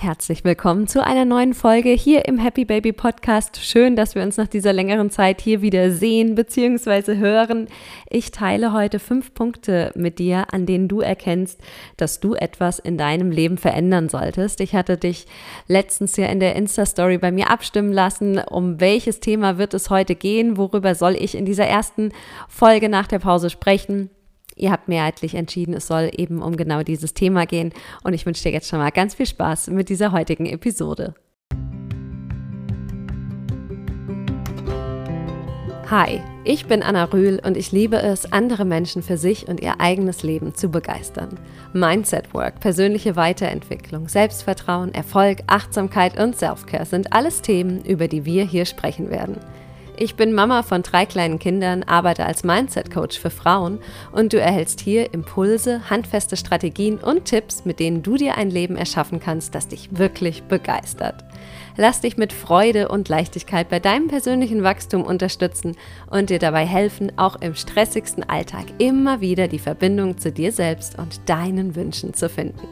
Herzlich willkommen zu einer neuen Folge hier im Happy Baby Podcast. Schön, dass wir uns nach dieser längeren Zeit hier wieder sehen bzw. hören. Ich teile heute fünf Punkte mit dir, an denen du erkennst, dass du etwas in deinem Leben verändern solltest. Ich hatte dich letztens ja in der Insta-Story bei mir abstimmen lassen, um welches Thema wird es heute gehen, worüber soll ich in dieser ersten Folge nach der Pause sprechen. Ihr habt mehrheitlich entschieden, es soll eben um genau dieses Thema gehen. Und ich wünsche dir jetzt schon mal ganz viel Spaß mit dieser heutigen Episode. Hi, ich bin Anna Rühl und ich liebe es, andere Menschen für sich und ihr eigenes Leben zu begeistern. Mindset Work, persönliche Weiterentwicklung, Selbstvertrauen, Erfolg, Achtsamkeit und Selfcare sind alles Themen, über die wir hier sprechen werden. Ich bin Mama von drei kleinen Kindern, arbeite als Mindset Coach für Frauen und du erhältst hier Impulse, handfeste Strategien und Tipps, mit denen du dir ein Leben erschaffen kannst, das dich wirklich begeistert. Lass dich mit Freude und Leichtigkeit bei deinem persönlichen Wachstum unterstützen und dir dabei helfen, auch im stressigsten Alltag immer wieder die Verbindung zu dir selbst und deinen Wünschen zu finden.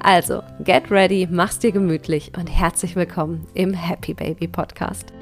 Also, get ready, mach's dir gemütlich und herzlich willkommen im Happy Baby Podcast.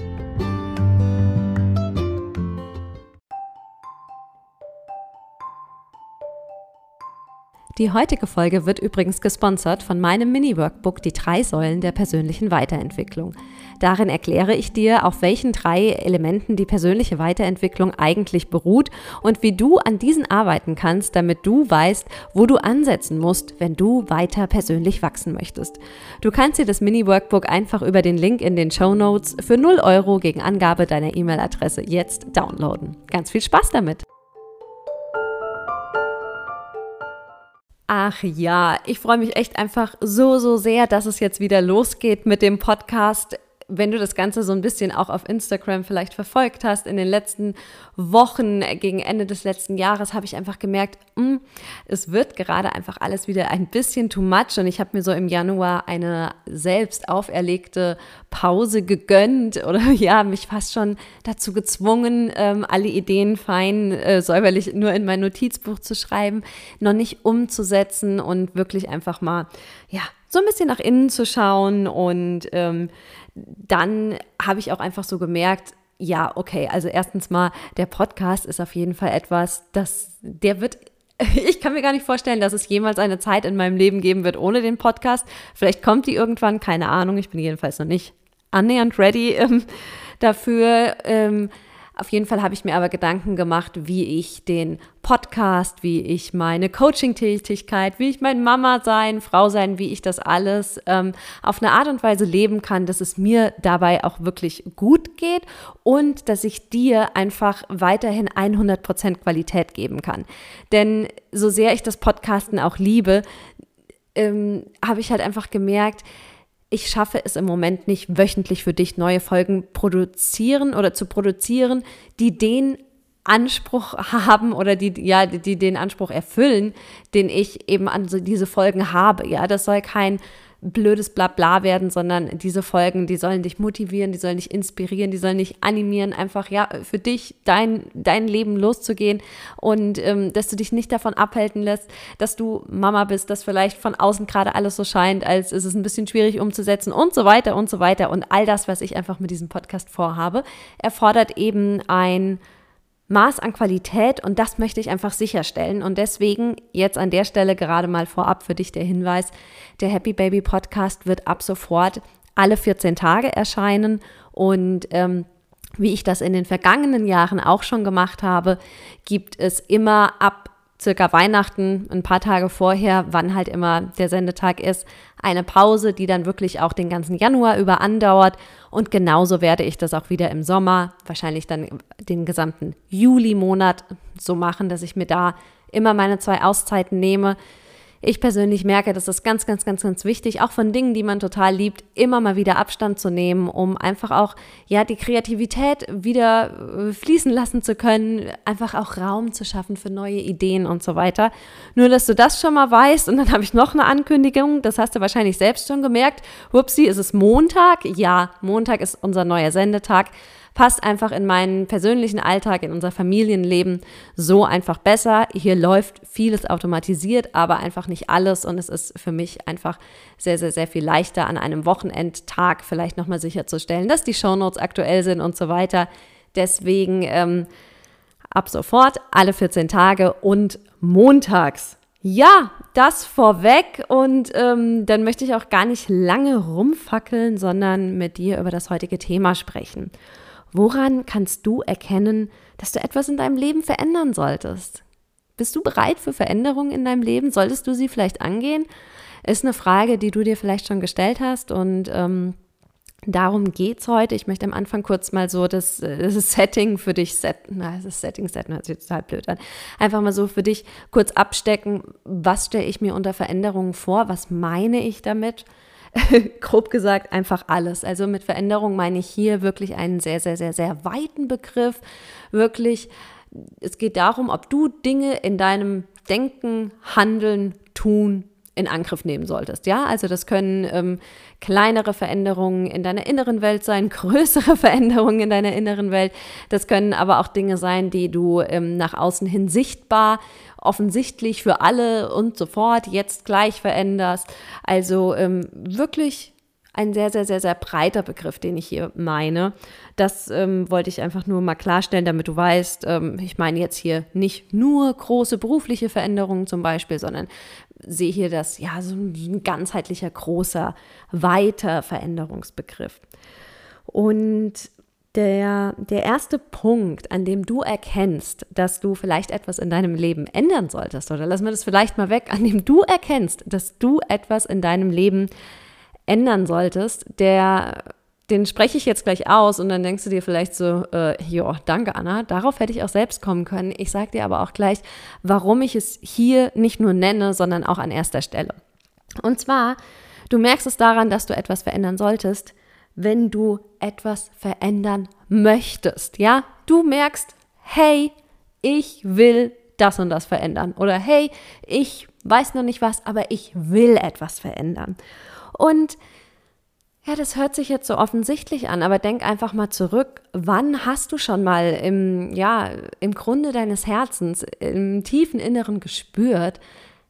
Die heutige Folge wird übrigens gesponsert von meinem Mini-Workbook Die drei Säulen der persönlichen Weiterentwicklung. Darin erkläre ich dir, auf welchen drei Elementen die persönliche Weiterentwicklung eigentlich beruht und wie du an diesen arbeiten kannst, damit du weißt, wo du ansetzen musst, wenn du weiter persönlich wachsen möchtest. Du kannst dir das Mini-Workbook einfach über den Link in den Show Notes für 0 Euro gegen Angabe deiner E-Mail-Adresse jetzt downloaden. Ganz viel Spaß damit! Ach ja, ich freue mich echt einfach so, so sehr, dass es jetzt wieder losgeht mit dem Podcast wenn du das Ganze so ein bisschen auch auf Instagram vielleicht verfolgt hast, in den letzten Wochen, gegen Ende des letzten Jahres, habe ich einfach gemerkt, mh, hm, es wird gerade einfach alles wieder ein bisschen too much. Und ich habe mir so im Januar eine selbst auferlegte Pause gegönnt oder ja, mich fast schon dazu gezwungen, ähm, alle Ideen fein äh, säuberlich nur in mein Notizbuch zu schreiben, noch nicht umzusetzen und wirklich einfach mal, ja, so ein bisschen nach innen zu schauen und ähm, dann habe ich auch einfach so gemerkt, ja, okay, also erstens mal, der Podcast ist auf jeden Fall etwas, das, der wird ich kann mir gar nicht vorstellen, dass es jemals eine Zeit in meinem Leben geben wird ohne den Podcast. Vielleicht kommt die irgendwann, keine Ahnung. Ich bin jedenfalls noch nicht annähernd ready ähm, dafür. Ähm, auf jeden Fall habe ich mir aber Gedanken gemacht, wie ich den Podcast, wie ich meine Coaching-Tätigkeit, wie ich mein Mama sein, Frau sein, wie ich das alles ähm, auf eine Art und Weise leben kann, dass es mir dabei auch wirklich gut geht und dass ich dir einfach weiterhin 100% Qualität geben kann. Denn so sehr ich das Podcasten auch liebe, ähm, habe ich halt einfach gemerkt, ich schaffe es im Moment nicht, wöchentlich für dich neue Folgen produzieren oder zu produzieren, die den Anspruch haben oder die, ja, die den Anspruch erfüllen, den ich eben an so diese Folgen habe. Ja, das soll kein blödes Blabla werden, sondern diese Folgen, die sollen dich motivieren, die sollen dich inspirieren, die sollen dich animieren, einfach ja für dich dein, dein Leben loszugehen und ähm, dass du dich nicht davon abhalten lässt, dass du Mama bist, dass vielleicht von außen gerade alles so scheint, als ist es ein bisschen schwierig umzusetzen und so weiter und so weiter. Und all das, was ich einfach mit diesem Podcast vorhabe, erfordert eben ein Maß an Qualität und das möchte ich einfach sicherstellen. Und deswegen jetzt an der Stelle gerade mal vorab für dich der Hinweis, der Happy Baby Podcast wird ab sofort alle 14 Tage erscheinen und ähm, wie ich das in den vergangenen Jahren auch schon gemacht habe, gibt es immer ab circa Weihnachten, ein paar Tage vorher, wann halt immer der Sendetag ist, eine Pause, die dann wirklich auch den ganzen Januar über andauert. Und genauso werde ich das auch wieder im Sommer, wahrscheinlich dann den gesamten Juli-Monat so machen, dass ich mir da immer meine zwei Auszeiten nehme ich persönlich merke, das ist ganz, ganz, ganz, ganz wichtig, auch von Dingen, die man total liebt, immer mal wieder Abstand zu nehmen, um einfach auch, ja, die Kreativität wieder äh, fließen lassen zu können, einfach auch Raum zu schaffen für neue Ideen und so weiter. Nur, dass du das schon mal weißt und dann habe ich noch eine Ankündigung, das hast du wahrscheinlich selbst schon gemerkt. Wupsi, ist es Montag? Ja, Montag ist unser neuer Sendetag. passt einfach in meinen persönlichen Alltag, in unser Familienleben so einfach besser. Hier läuft vieles automatisiert, aber einfach nicht alles und es ist für mich einfach sehr, sehr, sehr viel leichter an einem Wochenendtag vielleicht nochmal sicherzustellen, dass die Shownotes aktuell sind und so weiter. Deswegen ähm, ab sofort alle 14 Tage und montags. Ja, das vorweg und ähm, dann möchte ich auch gar nicht lange rumfackeln, sondern mit dir über das heutige Thema sprechen. Woran kannst du erkennen, dass du etwas in deinem Leben verändern solltest? Bist du bereit für Veränderungen in deinem Leben? Solltest du sie vielleicht angehen? Ist eine Frage, die du dir vielleicht schon gestellt hast und ähm, Darum geht es heute. Ich möchte am Anfang kurz mal so das, das Setting für dich setzen. Na, das Setting setten hört sich total blöd an. Einfach mal so für dich kurz abstecken. Was stelle ich mir unter Veränderungen vor? Was meine ich damit? Grob gesagt, einfach alles. Also mit Veränderung meine ich hier wirklich einen sehr, sehr, sehr, sehr weiten Begriff. Wirklich, es geht darum, ob du Dinge in deinem Denken, Handeln, Tun, in Angriff nehmen solltest. Ja, also das können ähm, kleinere Veränderungen in deiner inneren Welt sein, größere Veränderungen in deiner inneren Welt. Das können aber auch Dinge sein, die du ähm, nach außen hin sichtbar, offensichtlich für alle und sofort jetzt gleich veränderst. Also ähm, wirklich ein sehr, sehr, sehr, sehr breiter Begriff, den ich hier meine. Das ähm, wollte ich einfach nur mal klarstellen, damit du weißt, ähm, ich meine jetzt hier nicht nur große berufliche Veränderungen zum Beispiel, sondern sehe hier das, ja, so ein ganzheitlicher, großer, weiter Veränderungsbegriff. Und der, der erste Punkt, an dem du erkennst, dass du vielleicht etwas in deinem Leben ändern solltest, oder lass mir das vielleicht mal weg, an dem du erkennst, dass du etwas in deinem Leben ändern solltest, der den spreche ich jetzt gleich aus und dann denkst du dir vielleicht so, äh, ja, danke Anna, darauf hätte ich auch selbst kommen können. Ich sage dir aber auch gleich, warum ich es hier nicht nur nenne, sondern auch an erster Stelle. Und zwar, du merkst es daran, dass du etwas verändern solltest, wenn du etwas verändern möchtest. Ja, du merkst, hey, ich will das und das verändern. Oder hey, ich weiß noch nicht was, aber ich will etwas verändern. Und ja, das hört sich jetzt so offensichtlich an, aber denk einfach mal zurück. Wann hast du schon mal im, ja, im Grunde deines Herzens, im tiefen Inneren gespürt,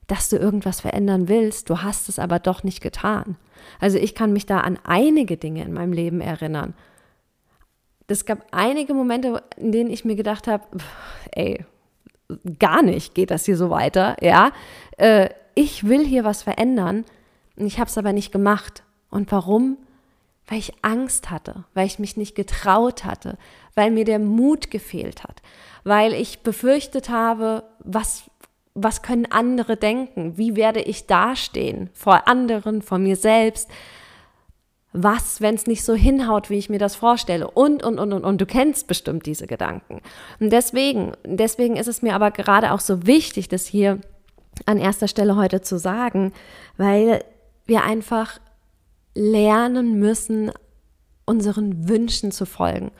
dass du irgendwas verändern willst, du hast es aber doch nicht getan? Also ich kann mich da an einige Dinge in meinem Leben erinnern. Es gab einige Momente, in denen ich mir gedacht habe, ey, gar nicht geht das hier so weiter, ja. Äh, ich will hier was verändern und ich habe es aber nicht gemacht. Und warum? weil ich Angst hatte, weil ich mich nicht getraut hatte, weil mir der Mut gefehlt hat, weil ich befürchtet habe, was, was können andere denken, wie werde ich dastehen vor anderen, vor mir selbst, was, wenn es nicht so hinhaut, wie ich mir das vorstelle und, und, und, und, und. Du kennst bestimmt diese Gedanken. Und deswegen, deswegen ist es mir aber gerade auch so wichtig, das hier an erster Stelle heute zu sagen, weil wir einfach lernen müssen, unseren Wünschen zu folgen.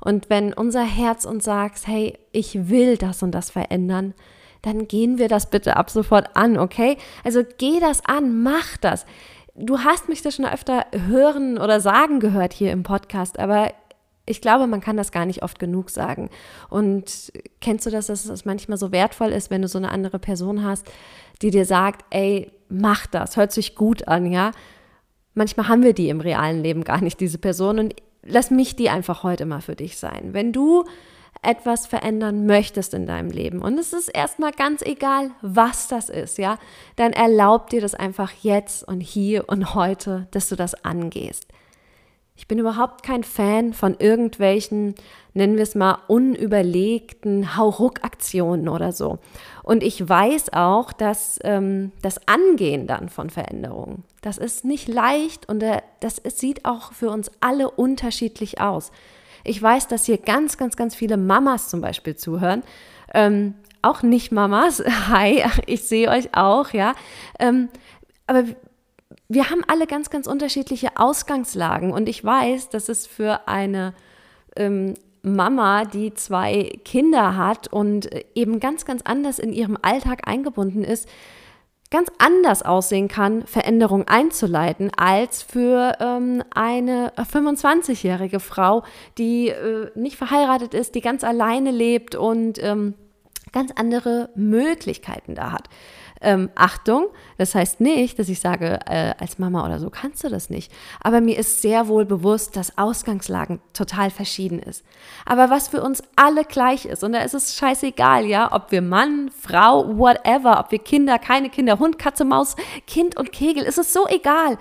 Und wenn unser Herz uns sagt, hey, ich will das und das verändern, dann gehen wir das bitte ab sofort an, okay? Also geh das an, mach das. Du hast mich das schon öfter hören oder sagen gehört hier im Podcast, aber ich glaube, man kann das gar nicht oft genug sagen. Und kennst du das, dass es manchmal so wertvoll ist, wenn du so eine andere Person hast, die dir sagt, ey, mach das, hört sich gut an, ja? manchmal haben wir die im realen Leben gar nicht, diese Person. Und lass mich die einfach heute mal für dich sein. Wenn du etwas verändern möchtest in deinem Leben und es ist erstmal ganz egal, was das ist, ja, dann erlaub dir das einfach jetzt und hier und heute, dass du das angehst. Ich bin überhaupt kein Fan von irgendwelchen, nennen wir es mal, unüberlegten Hauruck-Aktionen oder so. Und ich weiß auch, dass ähm, das Angehen dann von Veränderungen, das ist nicht leicht und äh, das ist, sieht auch für uns alle unterschiedlich aus. Ich weiß, dass hier ganz, ganz, ganz viele Mamas zum Beispiel zuhören. Ähm, auch nicht Mamas. Hi, ich sehe euch auch, ja. Ähm, aber wir haben alle ganz, ganz unterschiedliche Ausgangslagen und ich weiß, dass es für eine ähm, Mama, die zwei Kinder hat und eben ganz, ganz anders in ihrem Alltag eingebunden ist, ganz anders aussehen kann, Veränderung einzuleiten, als für ähm, eine 25-jährige Frau, die äh, nicht verheiratet ist, die ganz alleine lebt und ähm, ganz andere Möglichkeiten da hat. Ähm, Achtung, das heißt nicht, dass ich sage, äh, als Mama oder so kannst du das nicht. Aber mir ist sehr wohl bewusst, dass Ausgangslagen total verschieden ist. Aber was für uns alle gleich ist, und da ist es scheißegal, ja, ob wir Mann, Frau, whatever, ob wir Kinder, keine Kinder, Hund, Katze, Maus, Kind und Kegel, ist es so egal.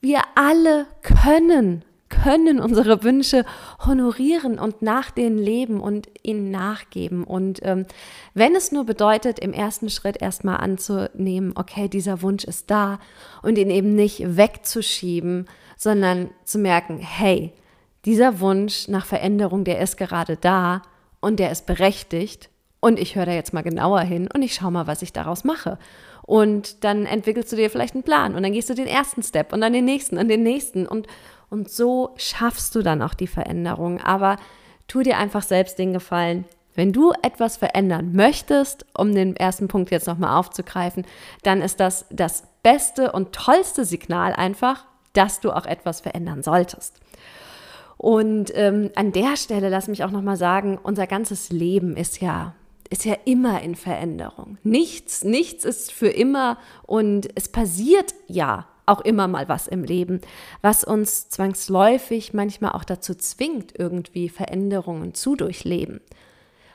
Wir alle können können unsere Wünsche honorieren und nach denen leben und ihnen nachgeben. Und ähm, wenn es nur bedeutet, im ersten Schritt erstmal anzunehmen, okay, dieser Wunsch ist da und ihn eben nicht wegzuschieben, sondern zu merken, hey, dieser Wunsch nach Veränderung, der ist gerade da und der ist berechtigt und ich höre da jetzt mal genauer hin und ich schaue mal, was ich daraus mache. Und dann entwickelst du dir vielleicht einen Plan und dann gehst du den ersten Step und dann den nächsten und den nächsten und, und so schaffst du dann auch die Veränderung. Aber tu dir einfach selbst den Gefallen. Wenn du etwas verändern möchtest, um den ersten Punkt jetzt nochmal aufzugreifen, dann ist das das beste und tollste Signal einfach, dass du auch etwas verändern solltest. Und ähm, an der Stelle lass mich auch nochmal sagen, unser ganzes Leben ist ja ist ja immer in Veränderung. Nichts, nichts ist für immer und es passiert ja auch immer mal was im Leben, was uns zwangsläufig manchmal auch dazu zwingt, irgendwie Veränderungen zu durchleben.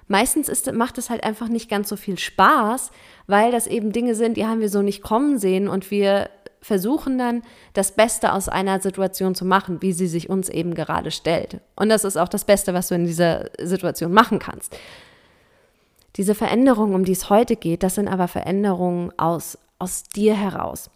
Meistens ist, macht es halt einfach nicht ganz so viel Spaß, weil das eben Dinge sind, die haben wir so nicht kommen sehen und wir versuchen dann das Beste aus einer Situation zu machen, wie sie sich uns eben gerade stellt. Und das ist auch das Beste, was du in dieser Situation machen kannst. Diese Veränderungen, um die es heute geht, das sind aber Veränderungen aus, aus dir heraus.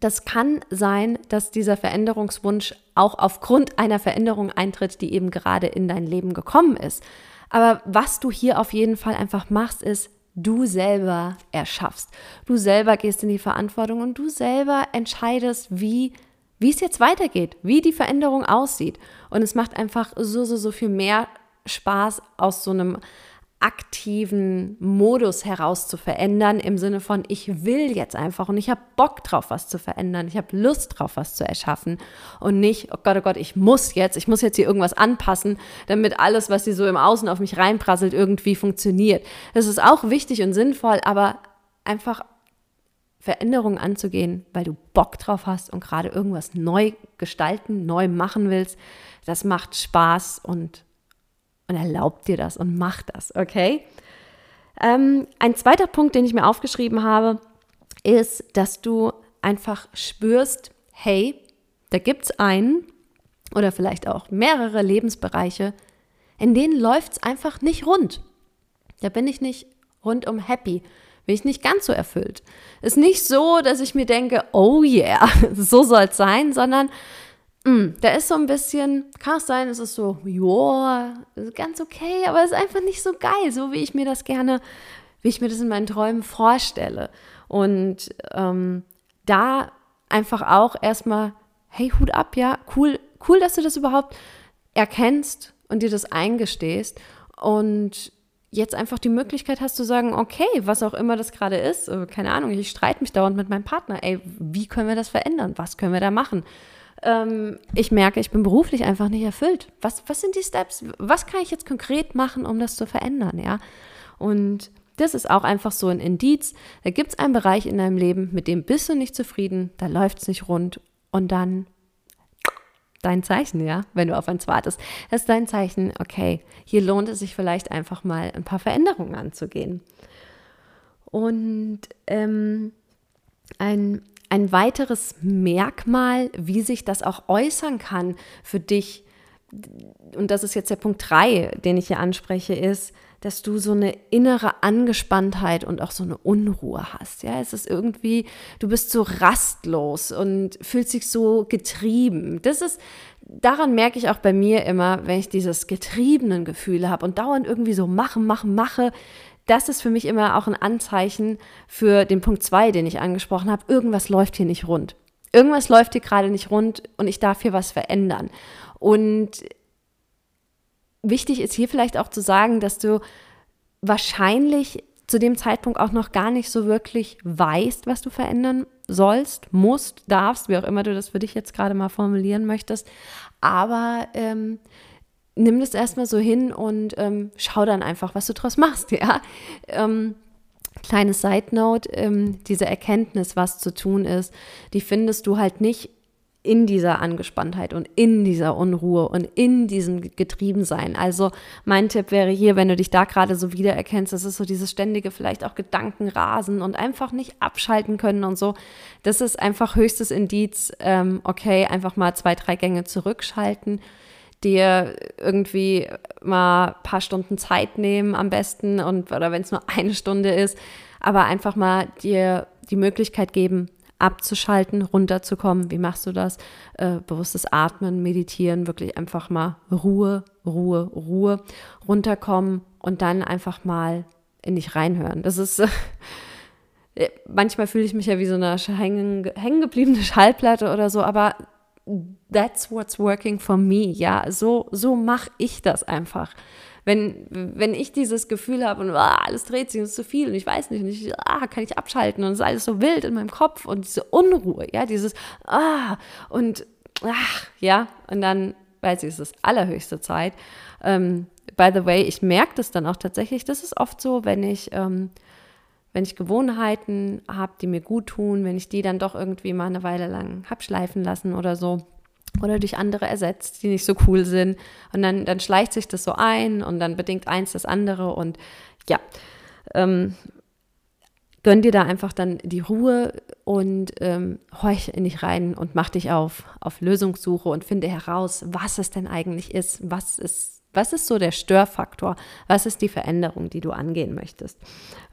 Das kann sein, dass dieser Veränderungswunsch auch aufgrund einer Veränderung eintritt, die eben gerade in dein Leben gekommen ist. Aber was du hier auf jeden Fall einfach machst, ist, du selber erschaffst. Du selber gehst in die Verantwortung und du selber entscheidest, wie wie es jetzt weitergeht, wie die Veränderung aussieht. Und es macht einfach so, so, so viel mehr Spaß aus so einem aktiven Modus heraus zu verändern, im Sinne von, ich will jetzt einfach und ich habe Bock drauf, was zu verändern, ich habe Lust drauf, was zu erschaffen und nicht, oh Gott, oh Gott, ich muss jetzt, ich muss jetzt hier irgendwas anpassen, damit alles, was hier so im Außen auf mich reinprasselt, irgendwie funktioniert. Das ist auch wichtig und sinnvoll, aber einfach Veränderungen anzugehen, weil du Bock drauf hast und gerade irgendwas neu gestalten, neu machen willst, das macht Spaß und und erlaubt dir das und mach das, okay? Ähm, ein zweiter Punkt, den ich mir aufgeschrieben habe, ist, dass du einfach spürst, hey, da gibt es einen oder vielleicht auch mehrere Lebensbereiche, in denen läuft es einfach nicht rund. Da bin ich nicht rundum happy, bin ich nicht ganz so erfüllt. Ist nicht so, dass ich mir denke, oh yeah, so soll es sein, sondern Mm, da ist so ein bisschen, kann es sein, es ist so, joa, ganz okay, aber es ist einfach nicht so geil, so wie ich mir das gerne, wie ich mir das in meinen Träumen vorstelle. Und ähm, da einfach auch erstmal, hey, Hut ab, ja, cool, cool, dass du das überhaupt erkennst und dir das eingestehst und jetzt einfach die Möglichkeit hast zu sagen, okay, was auch immer das gerade ist, äh, keine Ahnung, ich streite mich dauernd mit meinem Partner, ey, wie können wir das verändern? Was können wir da machen? Ähm, ich merke, ich bin beruflich einfach nicht erfüllt. Was, was sind die Steps? Was kann ich jetzt konkret machen, um das zu verändern? Ja, und das ist auch einfach so ein Indiz. Da gibt es einen Bereich in deinem Leben, mit dem bist du nicht zufrieden, da läuft es nicht rund und dann dein Zeichen, ja, wenn du auf eins wartest. Das ist dein Zeichen, okay, hier lohnt es sich vielleicht einfach mal ein paar Veränderungen anzugehen. Und ähm, ein ein weiteres Merkmal, wie sich das auch äußern kann für dich, und das ist jetzt der Punkt 3, den ich hier anspreche, ist, dass du so eine innere Angespanntheit und auch so eine Unruhe hast. Ja, es ist irgendwie, du bist so rastlos und fühlst dich so getrieben. Das ist, daran merke ich auch bei mir immer, wenn ich dieses getriebenen Gefühl habe und dauernd irgendwie so machen, machen, mache, das ist für mich immer auch ein Anzeichen für den Punkt 2, den ich angesprochen habe. Irgendwas läuft hier nicht rund. Irgendwas läuft hier gerade nicht rund und ich darf hier was verändern. Und wichtig ist hier vielleicht auch zu sagen, dass du wahrscheinlich zu dem Zeitpunkt auch noch gar nicht so wirklich weißt, was du verändern sollst, musst, darfst, wie auch immer du das für dich jetzt gerade mal formulieren möchtest. Aber ähm, nimm das erstmal so hin und ähm, schau dann einfach, was du draus machst, ja. Ähm, kleine Side Note, ähm, diese Erkenntnis, was zu tun ist, die findest du halt nicht in dieser Angespanntheit und in dieser Unruhe und in diesem Getriebensein. Also mein Tipp wäre hier, wenn du dich da gerade so wiedererkennst, das ist so dieses ständige vielleicht auch Gedankenrasen und einfach nicht abschalten können und so. Das ist einfach höchstes Indiz, ähm, okay, einfach mal zwei, drei Gänge zurückschalten, dir irgendwie mal ein paar Stunden Zeit nehmen am besten und oder wenn es nur eine Stunde ist, aber einfach mal dir die Möglichkeit geben, abzuschalten, runterzukommen. Wie machst du das? Äh, bewusstes Atmen, Meditieren, wirklich einfach mal Ruhe, Ruhe, Ruhe, runterkommen und dann einfach mal in dich reinhören. Das ist. Äh, manchmal fühle ich mich ja wie so eine hängen, hängen gebliebene Schallplatte oder so, aber that's what's working for me. Ja, so, so mache ich das einfach. Wenn, wenn ich dieses Gefühl habe und ah, alles dreht sich und es ist zu viel und ich weiß nicht, und ich, ah, kann ich abschalten und es ist alles so wild in meinem Kopf und diese Unruhe, ja, dieses ah und ach, ja, und dann weiß ich, es ist allerhöchste Zeit. Ähm, by the way, ich merke das dann auch tatsächlich, das ist oft so, wenn ich ähm, wenn ich Gewohnheiten habe, die mir gut tun, wenn ich die dann doch irgendwie mal eine Weile lang habe schleifen lassen oder so, oder durch andere ersetzt, die nicht so cool sind. Und dann, dann schleicht sich das so ein und dann bedingt eins das andere. Und ja, ähm, gönn dir da einfach dann die Ruhe und ähm, horch in dich rein und mach dich auf, auf Lösungssuche und finde heraus, was es denn eigentlich ist, was ist, was ist so der Störfaktor, was ist die Veränderung, die du angehen möchtest,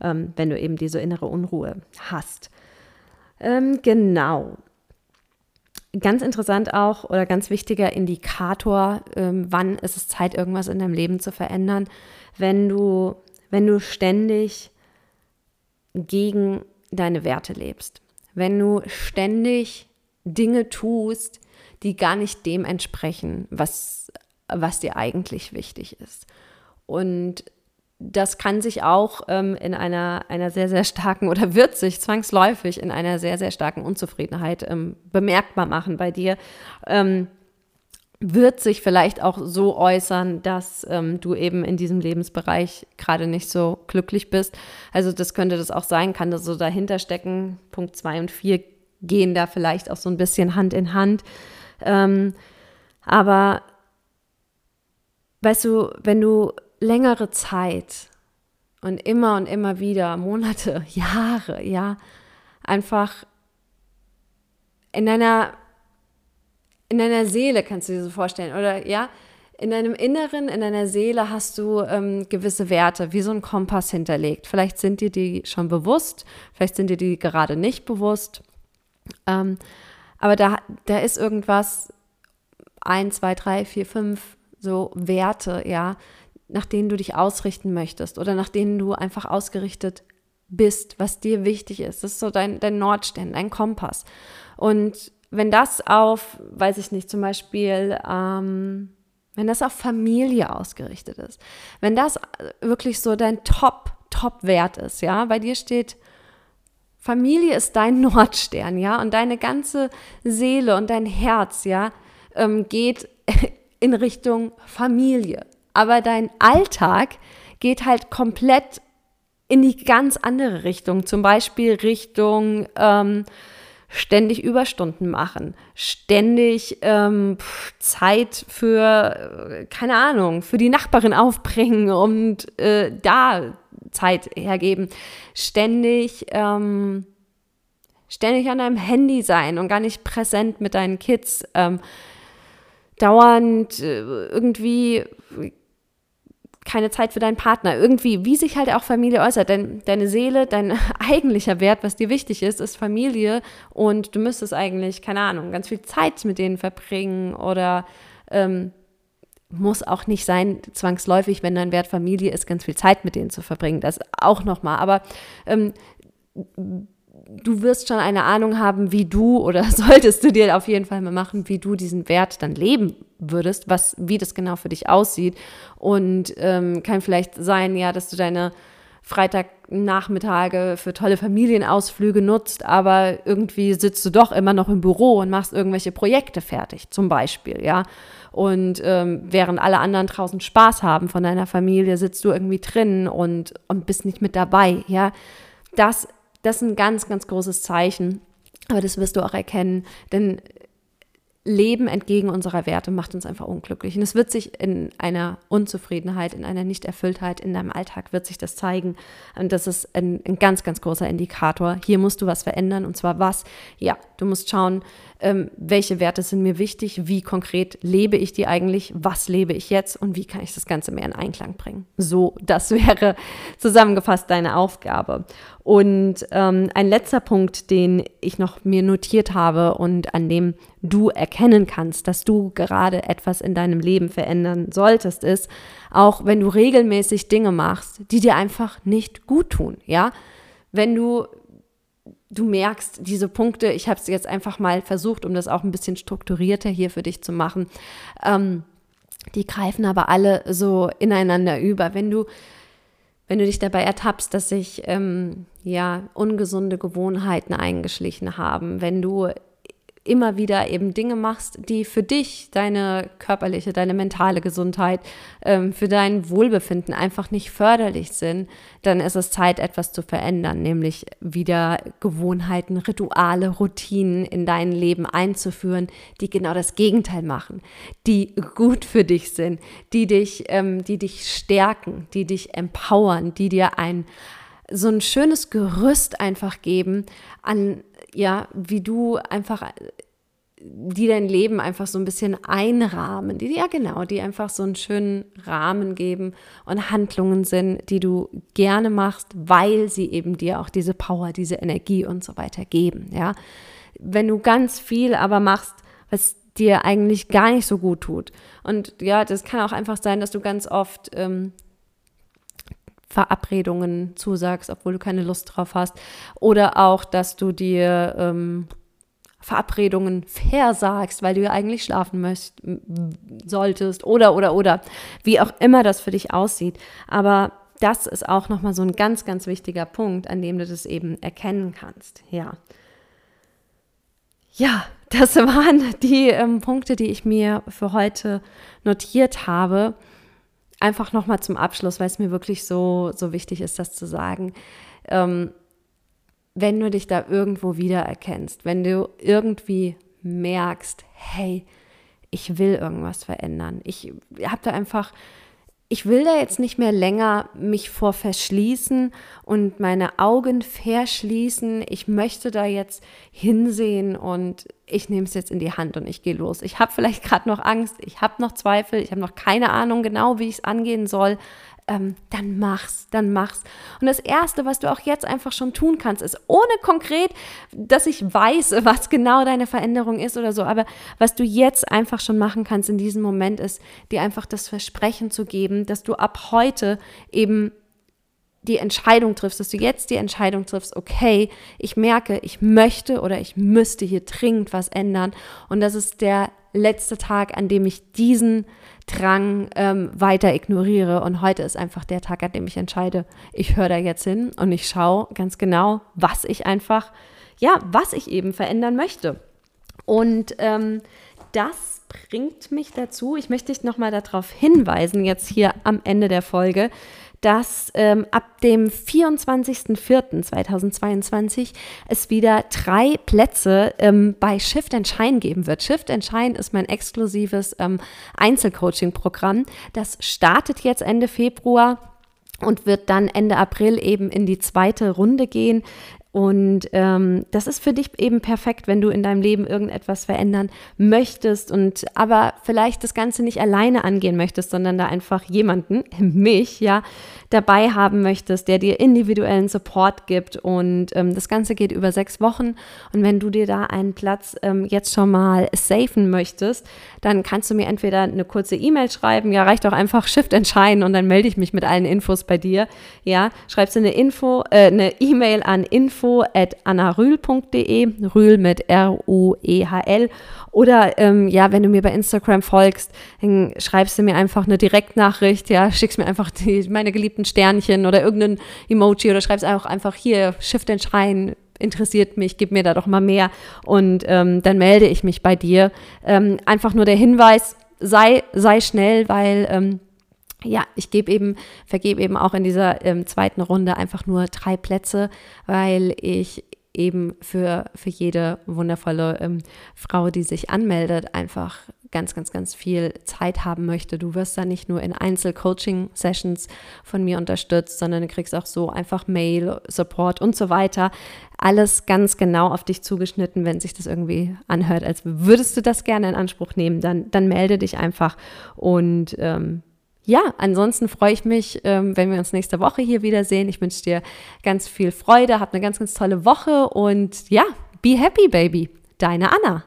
ähm, wenn du eben diese innere Unruhe hast. Ähm, genau. Ganz interessant auch oder ganz wichtiger Indikator, ähm, wann ist es Zeit, irgendwas in deinem Leben zu verändern, wenn du, wenn du ständig gegen deine Werte lebst, wenn du ständig Dinge tust, die gar nicht dem entsprechen, was, was dir eigentlich wichtig ist. Und das kann sich auch ähm, in einer, einer sehr, sehr starken oder wird sich zwangsläufig in einer sehr, sehr starken Unzufriedenheit ähm, bemerkbar machen bei dir. Ähm, wird sich vielleicht auch so äußern, dass ähm, du eben in diesem Lebensbereich gerade nicht so glücklich bist. Also das könnte das auch sein, kann das so dahinter stecken. Punkt zwei und vier gehen da vielleicht auch so ein bisschen Hand in Hand. Ähm, aber weißt du, wenn du längere Zeit und immer und immer wieder, Monate, Jahre, ja, einfach in deiner, in deiner Seele kannst du dir so vorstellen, oder ja, in deinem Inneren, in deiner Seele hast du ähm, gewisse Werte, wie so ein Kompass hinterlegt. Vielleicht sind dir die schon bewusst, vielleicht sind dir die gerade nicht bewusst. Ähm, aber da, da ist irgendwas, ein, zwei, drei, vier, fünf, so Werte, ja, nach denen du dich ausrichten möchtest oder nach denen du einfach ausgerichtet bist, was dir wichtig ist. Das ist so dein, dein Nordstern, dein Kompass. Und wenn das auf, weiß ich nicht, zum Beispiel, ähm, wenn das auf Familie ausgerichtet ist, wenn das wirklich so dein Top, Top-Wert ist, ja, bei dir steht, Familie ist dein Nordstern, ja, und deine ganze Seele und dein Herz, ja, ähm, geht in Richtung Familie. Aber dein Alltag geht halt komplett in die ganz andere Richtung. Zum Beispiel Richtung ähm, ständig Überstunden machen, ständig ähm, Zeit für, äh, keine Ahnung, für die Nachbarin aufbringen und äh, da Zeit hergeben, ständig, ähm, ständig an deinem Handy sein und gar nicht präsent mit deinen Kids, ähm, dauernd äh, irgendwie keine Zeit für deinen Partner. Irgendwie, wie sich halt auch Familie äußert. Denn deine Seele, dein eigentlicher Wert, was dir wichtig ist, ist Familie. Und du müsstest eigentlich, keine Ahnung, ganz viel Zeit mit denen verbringen oder ähm, muss auch nicht sein, zwangsläufig, wenn dein Wert Familie ist, ganz viel Zeit mit denen zu verbringen. Das auch nochmal. Aber ähm, du wirst schon eine Ahnung haben, wie du oder solltest du dir auf jeden Fall mal machen, wie du diesen Wert dann leben würdest, was, wie das genau für dich aussieht. Und ähm, kann vielleicht sein, ja, dass du deine Freitagnachmittage für tolle Familienausflüge nutzt, aber irgendwie sitzt du doch immer noch im Büro und machst irgendwelche Projekte fertig, zum Beispiel, ja. Und ähm, während alle anderen draußen Spaß haben von deiner Familie, sitzt du irgendwie drin und, und bist nicht mit dabei, ja. Das, das ist ein ganz, ganz großes Zeichen. Aber das wirst du auch erkennen, denn Leben entgegen unserer Werte macht uns einfach unglücklich. Und es wird sich in einer Unzufriedenheit, in einer Nichterfülltheit in deinem Alltag wird sich das zeigen. Und das ist ein, ein ganz, ganz großer Indikator. Hier musst du was verändern. Und zwar was? Ja, du musst schauen, ähm, welche Werte sind mir wichtig, wie konkret lebe ich die eigentlich, was lebe ich jetzt und wie kann ich das Ganze mehr in Einklang bringen. So, das wäre zusammengefasst deine Aufgabe. Und ähm, ein letzter Punkt, den ich noch mir notiert habe und an dem du erkennen kannst, dass du gerade etwas in deinem Leben verändern solltest, ist, auch wenn du regelmäßig Dinge machst, die dir einfach nicht gut tun, ja? Wenn du du merkst, diese Punkte, ich habe es jetzt einfach mal versucht, um das auch ein bisschen strukturierter hier für dich zu machen, ähm, die greifen aber alle so ineinander über. Wenn du wenn du dich dabei ertappst, dass sich ähm, ja ungesunde Gewohnheiten eingeschlichen haben, wenn du immer wieder eben Dinge machst, die für dich, deine körperliche, deine mentale Gesundheit, ähm, für dein Wohlbefinden einfach nicht förderlich sind, dann ist es Zeit, etwas zu verändern, nämlich wieder Gewohnheiten, Rituale, Routinen in dein Leben einzuführen, die genau das Gegenteil machen, die gut für dich sind, die dich, ähm, die dich stärken, die dich empowern, die dir ein so ein schönes Gerüst einfach geben an ja, wie du einfach die dein Leben einfach so ein bisschen einrahmen, die ja genau, die einfach so einen schönen Rahmen geben und Handlungen sind, die du gerne machst, weil sie eben dir auch diese Power, diese Energie und so weiter geben, ja. Wenn du ganz viel aber machst, was dir eigentlich gar nicht so gut tut und ja, das kann auch einfach sein, dass du ganz oft ähm, Verabredungen zusagst, obwohl du keine Lust drauf hast. Oder auch, dass du dir ähm, Verabredungen versagst, weil du ja eigentlich schlafen möcht, solltest. Oder, oder, oder. Wie auch immer das für dich aussieht. Aber das ist auch nochmal so ein ganz, ganz wichtiger Punkt, an dem du das eben erkennen kannst. Ja. Ja, das waren die ähm, Punkte, die ich mir für heute notiert habe einfach nochmal zum Abschluss, weil es mir wirklich so, so wichtig ist, das zu sagen. Ähm, wenn du dich da irgendwo wiedererkennst, wenn du irgendwie merkst, hey, ich will irgendwas verändern. Ich habe da einfach ich will da jetzt nicht mehr länger mich vor verschließen und meine Augen verschließen. Ich möchte da jetzt hinsehen und ich nehme es jetzt in die Hand und ich gehe los. Ich habe vielleicht gerade noch Angst, ich habe noch Zweifel, ich habe noch keine Ahnung genau, wie ich es angehen soll, ähm, dann mach's, dann mach's. Und das Erste, was du auch jetzt einfach schon tun kannst, ist, ohne konkret, dass ich weiß, was genau deine Veränderung ist oder so, aber was du jetzt einfach schon machen kannst in diesem Moment ist, dir einfach das Versprechen zu geben, dass du ab heute eben die Entscheidung triffst, dass du jetzt die Entscheidung triffst, okay, ich merke, ich möchte oder ich müsste hier dringend was ändern. Und das ist der letzte Tag, an dem ich diesen Drang ähm, weiter ignoriere. Und heute ist einfach der Tag, an dem ich entscheide, ich höre da jetzt hin und ich schaue ganz genau, was ich einfach, ja, was ich eben verändern möchte. Und ähm, das bringt mich dazu, ich möchte dich nochmal darauf hinweisen, jetzt hier am Ende der Folge, dass ähm, ab dem 24.04.2022 es wieder drei Plätze ähm, bei Shift Shine geben wird. Shift Shine ist mein exklusives ähm, Einzelcoaching-Programm. Das startet jetzt Ende Februar und wird dann Ende April eben in die zweite Runde gehen. Und ähm, das ist für dich eben perfekt, wenn du in deinem Leben irgendetwas verändern möchtest und aber vielleicht das Ganze nicht alleine angehen möchtest, sondern da einfach jemanden, mich, ja, dabei haben möchtest, der dir individuellen Support gibt. Und ähm, das Ganze geht über sechs Wochen. Und wenn du dir da einen Platz ähm, jetzt schon mal safen möchtest, dann kannst du mir entweder eine kurze E-Mail schreiben, ja, reicht auch einfach Shift entscheiden und dann melde ich mich mit allen Infos bei dir. Ja, schreibst du eine Info, äh, eine E-Mail an info info at annarühl.de, Rühl mit R-U-E-H-L. Oder ähm, ja, wenn du mir bei Instagram folgst, dann schreibst du mir einfach eine Direktnachricht, ja, schickst mir einfach die, meine geliebten Sternchen oder irgendein Emoji oder schreibst auch einfach hier, Schiff den Schrein, interessiert mich, gib mir da doch mal mehr und ähm, dann melde ich mich bei dir. Ähm, einfach nur der Hinweis, sei, sei schnell, weil ähm, ja, ich gebe eben, vergebe eben auch in dieser ähm, zweiten Runde einfach nur drei Plätze, weil ich eben für, für jede wundervolle ähm, Frau, die sich anmeldet, einfach ganz, ganz, ganz viel Zeit haben möchte. Du wirst da nicht nur in Einzel-Coaching-Sessions von mir unterstützt, sondern du kriegst auch so einfach Mail, Support und so weiter. Alles ganz genau auf dich zugeschnitten. Wenn sich das irgendwie anhört, als würdest du das gerne in Anspruch nehmen, dann, dann melde dich einfach und ähm, ja, ansonsten freue ich mich, ähm, wenn wir uns nächste Woche hier wiedersehen. Ich wünsche dir ganz viel Freude, hab eine ganz, ganz tolle Woche und ja, be happy, baby. Deine Anna.